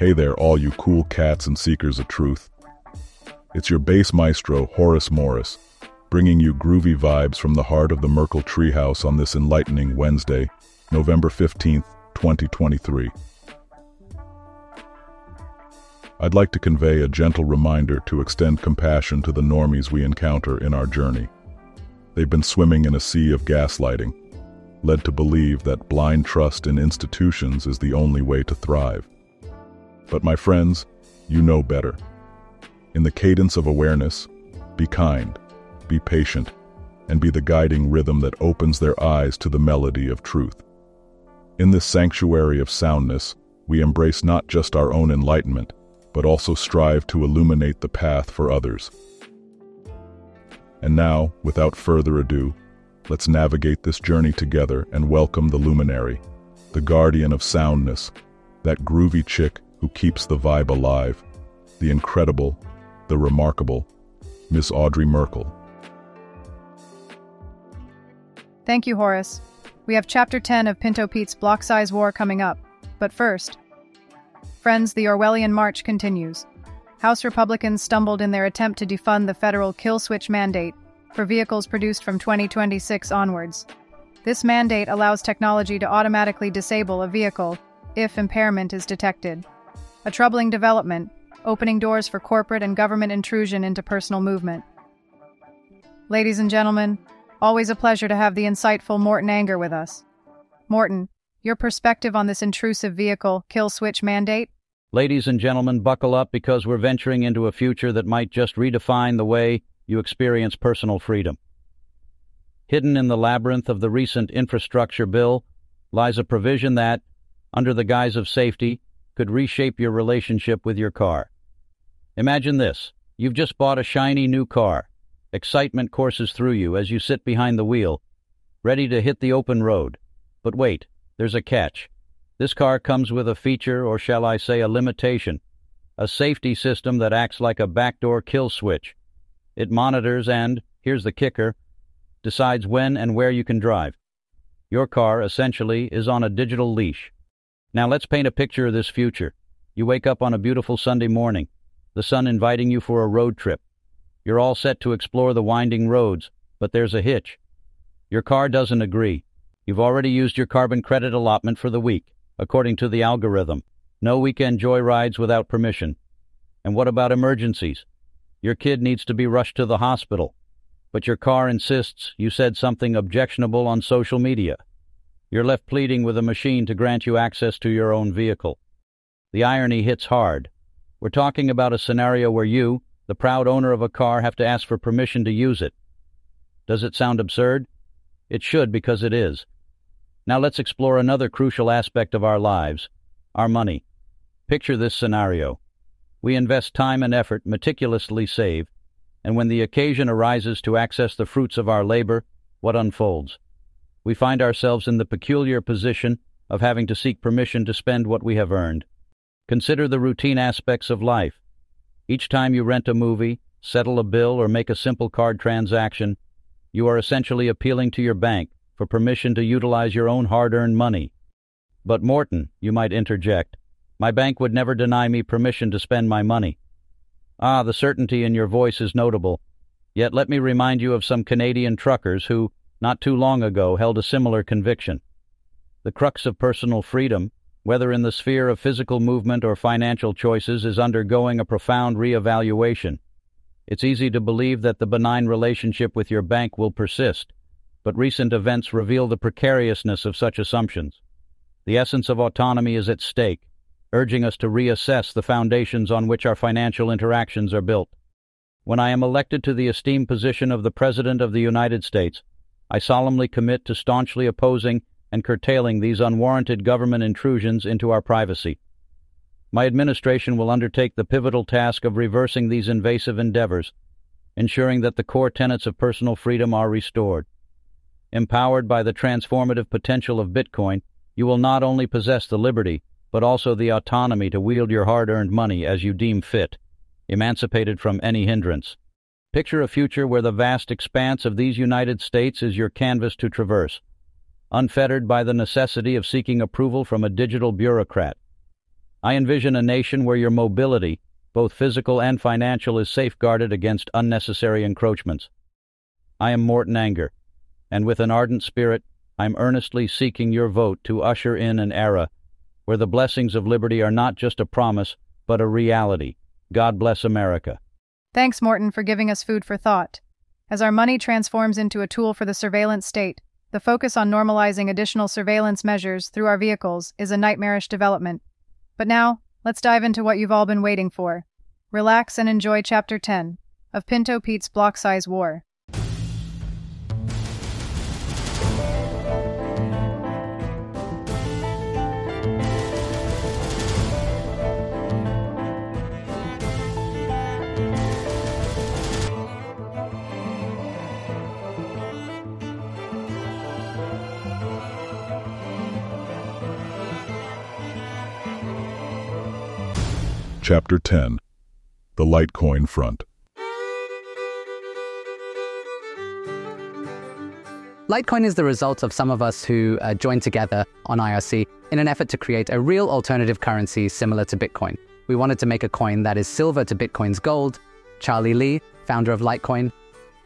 Hey there, all you cool cats and seekers of truth. It's your bass maestro, Horace Morris, bringing you groovy vibes from the heart of the Merkle Treehouse on this enlightening Wednesday, November 15th, 2023. I'd like to convey a gentle reminder to extend compassion to the normies we encounter in our journey. They've been swimming in a sea of gaslighting, led to believe that blind trust in institutions is the only way to thrive. But my friends, you know better. In the cadence of awareness, be kind, be patient, and be the guiding rhythm that opens their eyes to the melody of truth. In this sanctuary of soundness, we embrace not just our own enlightenment, but also strive to illuminate the path for others. And now, without further ado, let's navigate this journey together and welcome the luminary, the guardian of soundness, that groovy chick who keeps the vibe alive, the incredible, the remarkable, Miss Audrey Merkle. Thank you, Horace. We have Chapter 10 of Pinto Pete's Block Size War coming up. But first, friends, the Orwellian March continues. House Republicans stumbled in their attempt to defund the federal kill switch mandate for vehicles produced from 2026 onwards. This mandate allows technology to automatically disable a vehicle if impairment is detected. A troubling development, opening doors for corporate and government intrusion into personal movement. Ladies and gentlemen, always a pleasure to have the insightful Morton Anger with us. Morton, your perspective on this intrusive vehicle kill switch mandate? Ladies and gentlemen, buckle up because we're venturing into a future that might just redefine the way you experience personal freedom. Hidden in the labyrinth of the recent infrastructure bill lies a provision that, under the guise of safety, could reshape your relationship with your car. Imagine this. You've just bought a shiny new car. Excitement courses through you as you sit behind the wheel, ready to hit the open road. But wait, there's a catch. This car comes with a feature, or shall I say a limitation, a safety system that acts like a backdoor kill switch. It monitors and, here's the kicker, decides when and where you can drive. Your car, essentially, is on a digital leash. Now let's paint a picture of this future. You wake up on a beautiful Sunday morning, the sun inviting you for a road trip. You're all set to explore the winding roads, but there's a hitch. Your car doesn't agree. You've already used your carbon credit allotment for the week, according to the algorithm. No weekend joyrides without permission. And what about emergencies? Your kid needs to be rushed to the hospital, but your car insists you said something objectionable on social media. You're left pleading with a machine to grant you access to your own vehicle. The irony hits hard. We're talking about a scenario where you, the proud owner of a car, have to ask for permission to use it. Does it sound absurd? It should because it is. Now let's explore another crucial aspect of our lives our money. Picture this scenario. We invest time and effort, meticulously save, and when the occasion arises to access the fruits of our labor, what unfolds? We find ourselves in the peculiar position of having to seek permission to spend what we have earned. Consider the routine aspects of life. Each time you rent a movie, settle a bill, or make a simple card transaction, you are essentially appealing to your bank for permission to utilize your own hard earned money. But Morton, you might interject, my bank would never deny me permission to spend my money. Ah, the certainty in your voice is notable. Yet let me remind you of some Canadian truckers who, not too long ago, held a similar conviction. The crux of personal freedom, whether in the sphere of physical movement or financial choices, is undergoing a profound reevaluation. It's easy to believe that the benign relationship with your bank will persist, but recent events reveal the precariousness of such assumptions. The essence of autonomy is at stake, urging us to reassess the foundations on which our financial interactions are built. When I am elected to the esteemed position of the President of the United States, I solemnly commit to staunchly opposing and curtailing these unwarranted government intrusions into our privacy. My administration will undertake the pivotal task of reversing these invasive endeavors, ensuring that the core tenets of personal freedom are restored. Empowered by the transformative potential of Bitcoin, you will not only possess the liberty, but also the autonomy to wield your hard earned money as you deem fit, emancipated from any hindrance. Picture a future where the vast expanse of these United States is your canvas to traverse, unfettered by the necessity of seeking approval from a digital bureaucrat. I envision a nation where your mobility, both physical and financial, is safeguarded against unnecessary encroachments. I am Morton Anger, and with an ardent spirit, I'm earnestly seeking your vote to usher in an era where the blessings of liberty are not just a promise, but a reality. God bless America. Thanks, Morton, for giving us food for thought. As our money transforms into a tool for the surveillance state, the focus on normalizing additional surveillance measures through our vehicles is a nightmarish development. But now, let's dive into what you've all been waiting for. Relax and enjoy Chapter 10 of Pinto Pete's Block Size War. Chapter 10 The Litecoin Front Litecoin is the result of some of us who uh, joined together on IRC in an effort to create a real alternative currency similar to Bitcoin. We wanted to make a coin that is silver to Bitcoin's gold. Charlie Lee, founder of Litecoin,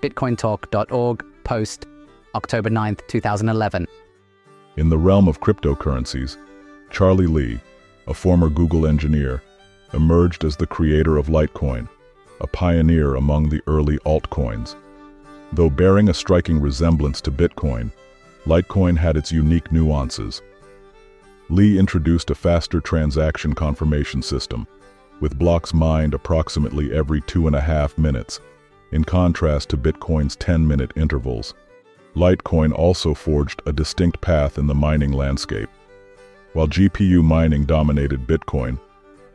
bitcointalk.org, post October 9th, 2011. In the realm of cryptocurrencies, Charlie Lee, a former Google engineer, emerged as the creator of Litecoin, a pioneer among the early altcoins. Though bearing a striking resemblance to Bitcoin, Litecoin had its unique nuances. Lee introduced a faster transaction confirmation system, with blocks mined approximately every two and a half minutes, in contrast to Bitcoin's 10-minute intervals. Litecoin also forged a distinct path in the mining landscape. While GPU mining dominated Bitcoin,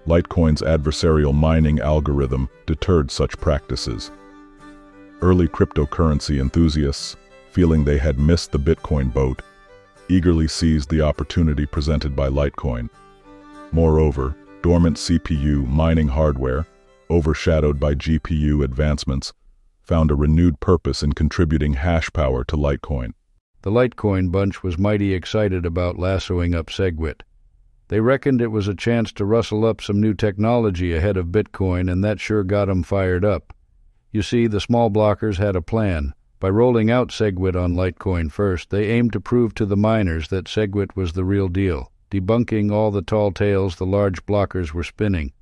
Litecoin's adversarial mining algorithm deterred such practices. Early cryptocurrency enthusiasts, feeling they had missed the Bitcoin boat, eagerly seized the opportunity presented by Litecoin. Moreover, dormant CPU mining hardware, overshadowed by GPU advancements, found a renewed purpose in contributing hash power to Litecoin. The Litecoin bunch was mighty excited about lassoing up SegWit. They reckoned it was a chance to rustle up some new technology ahead of Bitcoin, and that sure got 'em fired up. You see, the small blockers had a plan. By rolling out SegWit on Litecoin first, they aimed to prove to the miners that SegWit was the real deal, debunking all the tall tales the large blockers were spinning.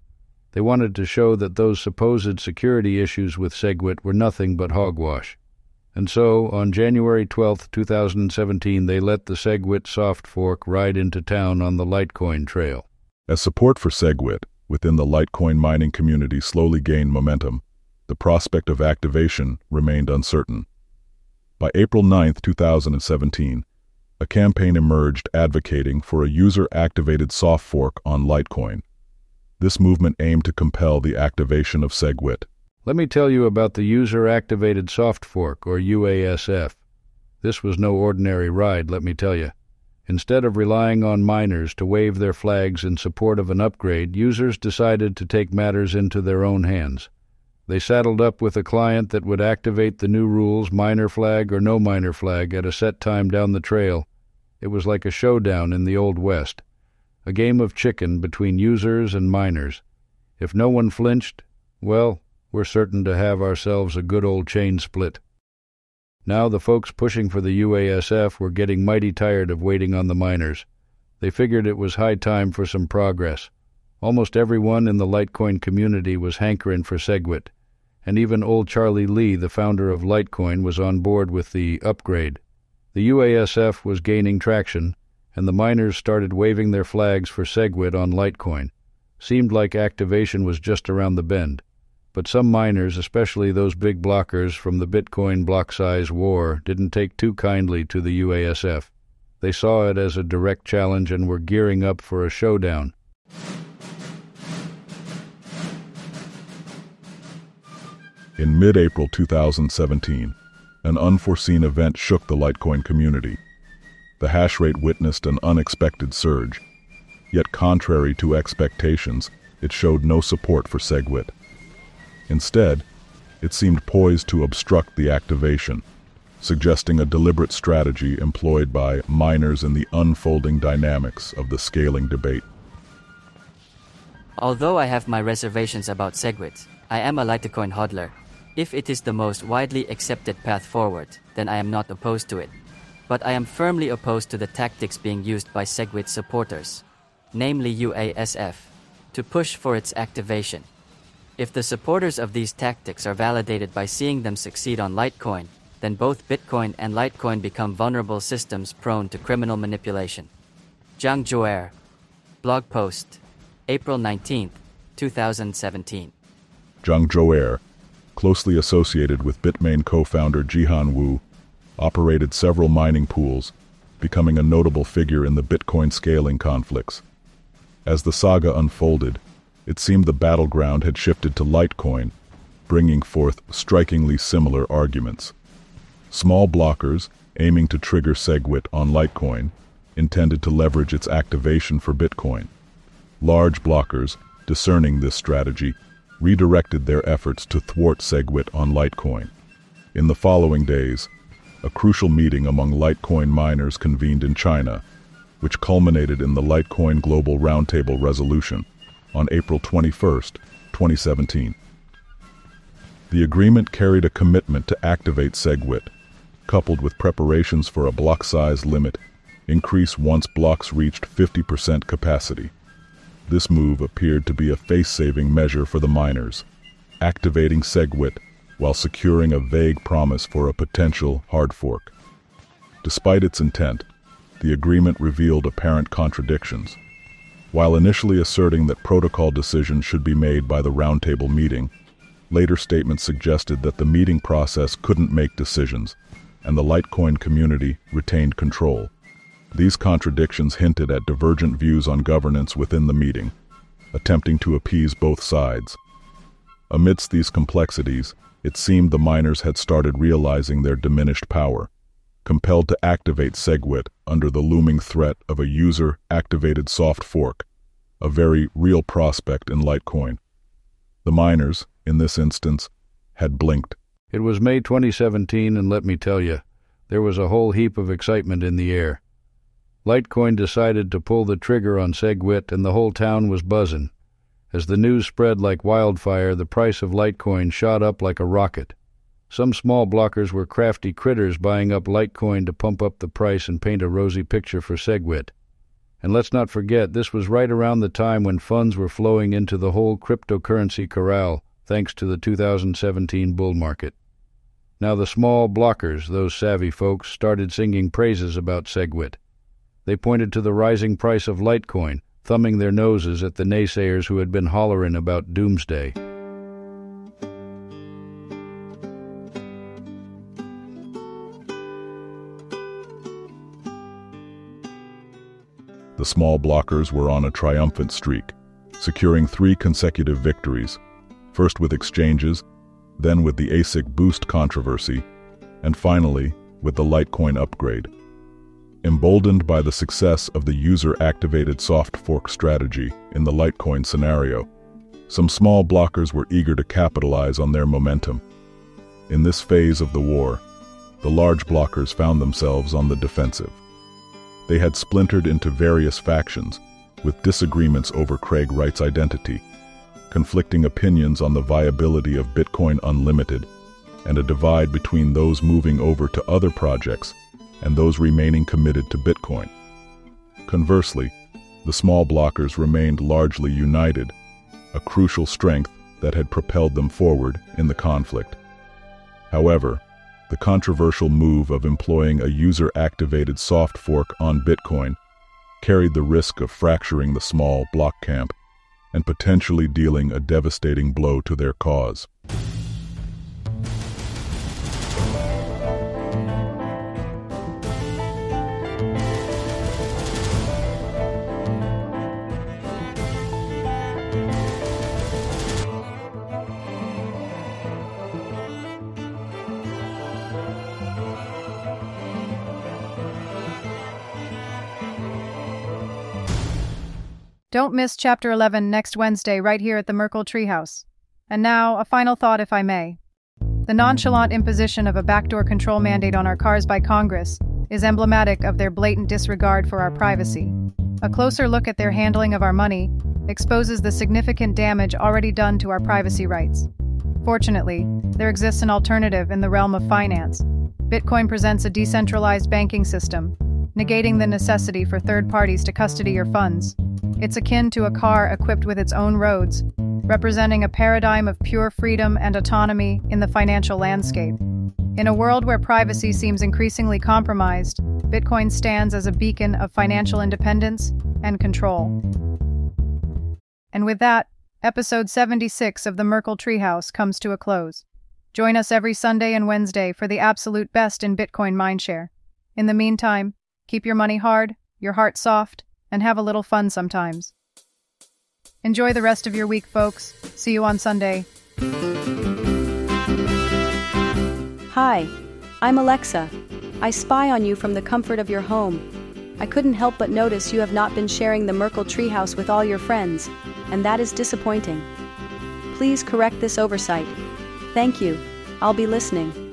They wanted to show that those supposed security issues with SegWit were nothing but hogwash. And so, on January 12, 2017, they let the SegWit soft fork ride into town on the Litecoin trail. As support for SegWit within the Litecoin mining community slowly gained momentum, the prospect of activation remained uncertain. By April 9, 2017, a campaign emerged advocating for a user-activated soft fork on Litecoin. This movement aimed to compel the activation of SegWit. Let me tell you about the User Activated Soft Fork, or UASF. This was no ordinary ride, let me tell you. Instead of relying on miners to wave their flags in support of an upgrade, users decided to take matters into their own hands. They saddled up with a client that would activate the new rules, miner flag or no miner flag, at a set time down the trail. It was like a showdown in the Old West, a game of chicken between users and miners. If no one flinched, well, we're certain to have ourselves a good old chain split. Now the folks pushing for the UASF were getting mighty tired of waiting on the miners. They figured it was high time for some progress. Almost everyone in the Litecoin community was hankering for SegWit, and even old Charlie Lee, the founder of Litecoin, was on board with the upgrade. The UASF was gaining traction, and the miners started waving their flags for SegWit on Litecoin. Seemed like activation was just around the bend but some miners, especially those big blockers from the Bitcoin block size war, didn't take too kindly to the UASF. They saw it as a direct challenge and were gearing up for a showdown. In mid-April 2017, an unforeseen event shook the Litecoin community. The hash rate witnessed an unexpected surge. Yet contrary to expectations, it showed no support for SegWit. Instead, it seemed poised to obstruct the activation, suggesting a deliberate strategy employed by miners in the unfolding dynamics of the scaling debate. Although I have my reservations about SegWit, I am a Litecoin hodler. If it is the most widely accepted path forward, then I am not opposed to it. But I am firmly opposed to the tactics being used by SegWit supporters, namely UASF, to push for its activation. If the supporters of these tactics are validated by seeing them succeed on Litecoin, then both Bitcoin and Litecoin become vulnerable systems prone to criminal manipulation. Jiang Zhuoer, blog post, April 19, 2017. Jiang Zhuoer, closely associated with Bitmain co-founder Jihan Wu, operated several mining pools, becoming a notable figure in the Bitcoin scaling conflicts. As the saga unfolded, it seemed the battleground had shifted to Litecoin, bringing forth strikingly similar arguments. Small blockers, aiming to trigger SegWit on Litecoin, intended to leverage its activation for Bitcoin. Large blockers, discerning this strategy, redirected their efforts to thwart SegWit on Litecoin. In the following days, a crucial meeting among Litecoin miners convened in China, which culminated in the Litecoin Global Roundtable Resolution on April 21, 2017. The agreement carried a commitment to activate SegWit, coupled with preparations for a block size limit increase once blocks reached 50% capacity. This move appeared to be a face-saving measure for the miners, activating SegWit while securing a vague promise for a potential hard fork. Despite its intent, the agreement revealed apparent contradictions. While initially asserting that protocol decisions should be made by the roundtable meeting, later statements suggested that the meeting process couldn't make decisions, and the Litecoin community retained control. These contradictions hinted at divergent views on governance within the meeting, attempting to appease both sides. Amidst these complexities, it seemed the miners had started realizing their diminished power, compelled to activate SegWit under the looming threat of a user-activated soft fork, a very real prospect in Litecoin. The miners, in this instance, had blinked. It was May 2017, and let me tell you, there was a whole heap of excitement in the air. Litecoin decided to pull the trigger on SegWit, and the whole town was buzzing. As the news spread like wildfire, the price of Litecoin shot up like a rocket. Some small blockers were crafty critters buying up Litecoin to pump up the price and paint a rosy picture for SegWit. And let's not forget, this was right around the time when funds were flowing into the whole cryptocurrency corral, thanks to the 2017 bull market. Now the small blockers, those savvy folks, started singing praises about SegWit. They pointed to the rising price of Litecoin, thumbing their noses at the naysayers who had been hollering about doomsday. Small blockers were on a triumphant streak, securing three consecutive victories, first with exchanges, then with the ASIC boost controversy, and finally with the Litecoin upgrade. Emboldened by the success of the user-activated soft fork strategy in the Litecoin scenario, some small blockers were eager to capitalize on their momentum. In this phase of the war, the large blockers found themselves on the defensive. They had splintered into various factions, with disagreements over Craig Wright's identity, conflicting opinions on the viability of Bitcoin Unlimited, and a divide between those moving over to other projects and those remaining committed to Bitcoin. Conversely, the small blockers remained largely united, a crucial strength that had propelled them forward in the conflict. However, the controversial move of employing a user-activated soft fork on Bitcoin carried the risk of fracturing the small block camp and potentially dealing a devastating blow to their cause. Don't miss Chapter 11 next Wednesday right here at the Merkle Treehouse. And now, a final thought, if I may. The nonchalant imposition of a backdoor control mandate on our cars by Congress is emblematic of their blatant disregard for our privacy. A closer look at their handling of our money exposes the significant damage already done to our privacy rights. Fortunately, there exists an alternative in the realm of finance. Bitcoin presents a decentralized banking system, negating the necessity for third parties to custody your funds. It's akin to a car equipped with its own roads, representing a paradigm of pure freedom and autonomy in the financial landscape. In a world where privacy seems increasingly compromised, Bitcoin stands as a beacon of financial independence and control. And with that, episode 76 of the Merkle Treehouse comes to a close. Join us every Sunday and Wednesday for the absolute best in Bitcoin mindshare. In the meantime, keep your money hard, your heart soft, and have a little fun sometimes. Enjoy the rest of your week, folks. See you on Sunday. Hi, I'm Alexa. I spy on you from the comfort of your home. I couldn't help but notice you have not been sharing the Merkle treehouse with all your friends, and that is disappointing. Please correct this oversight. Thank you. I'll be listening.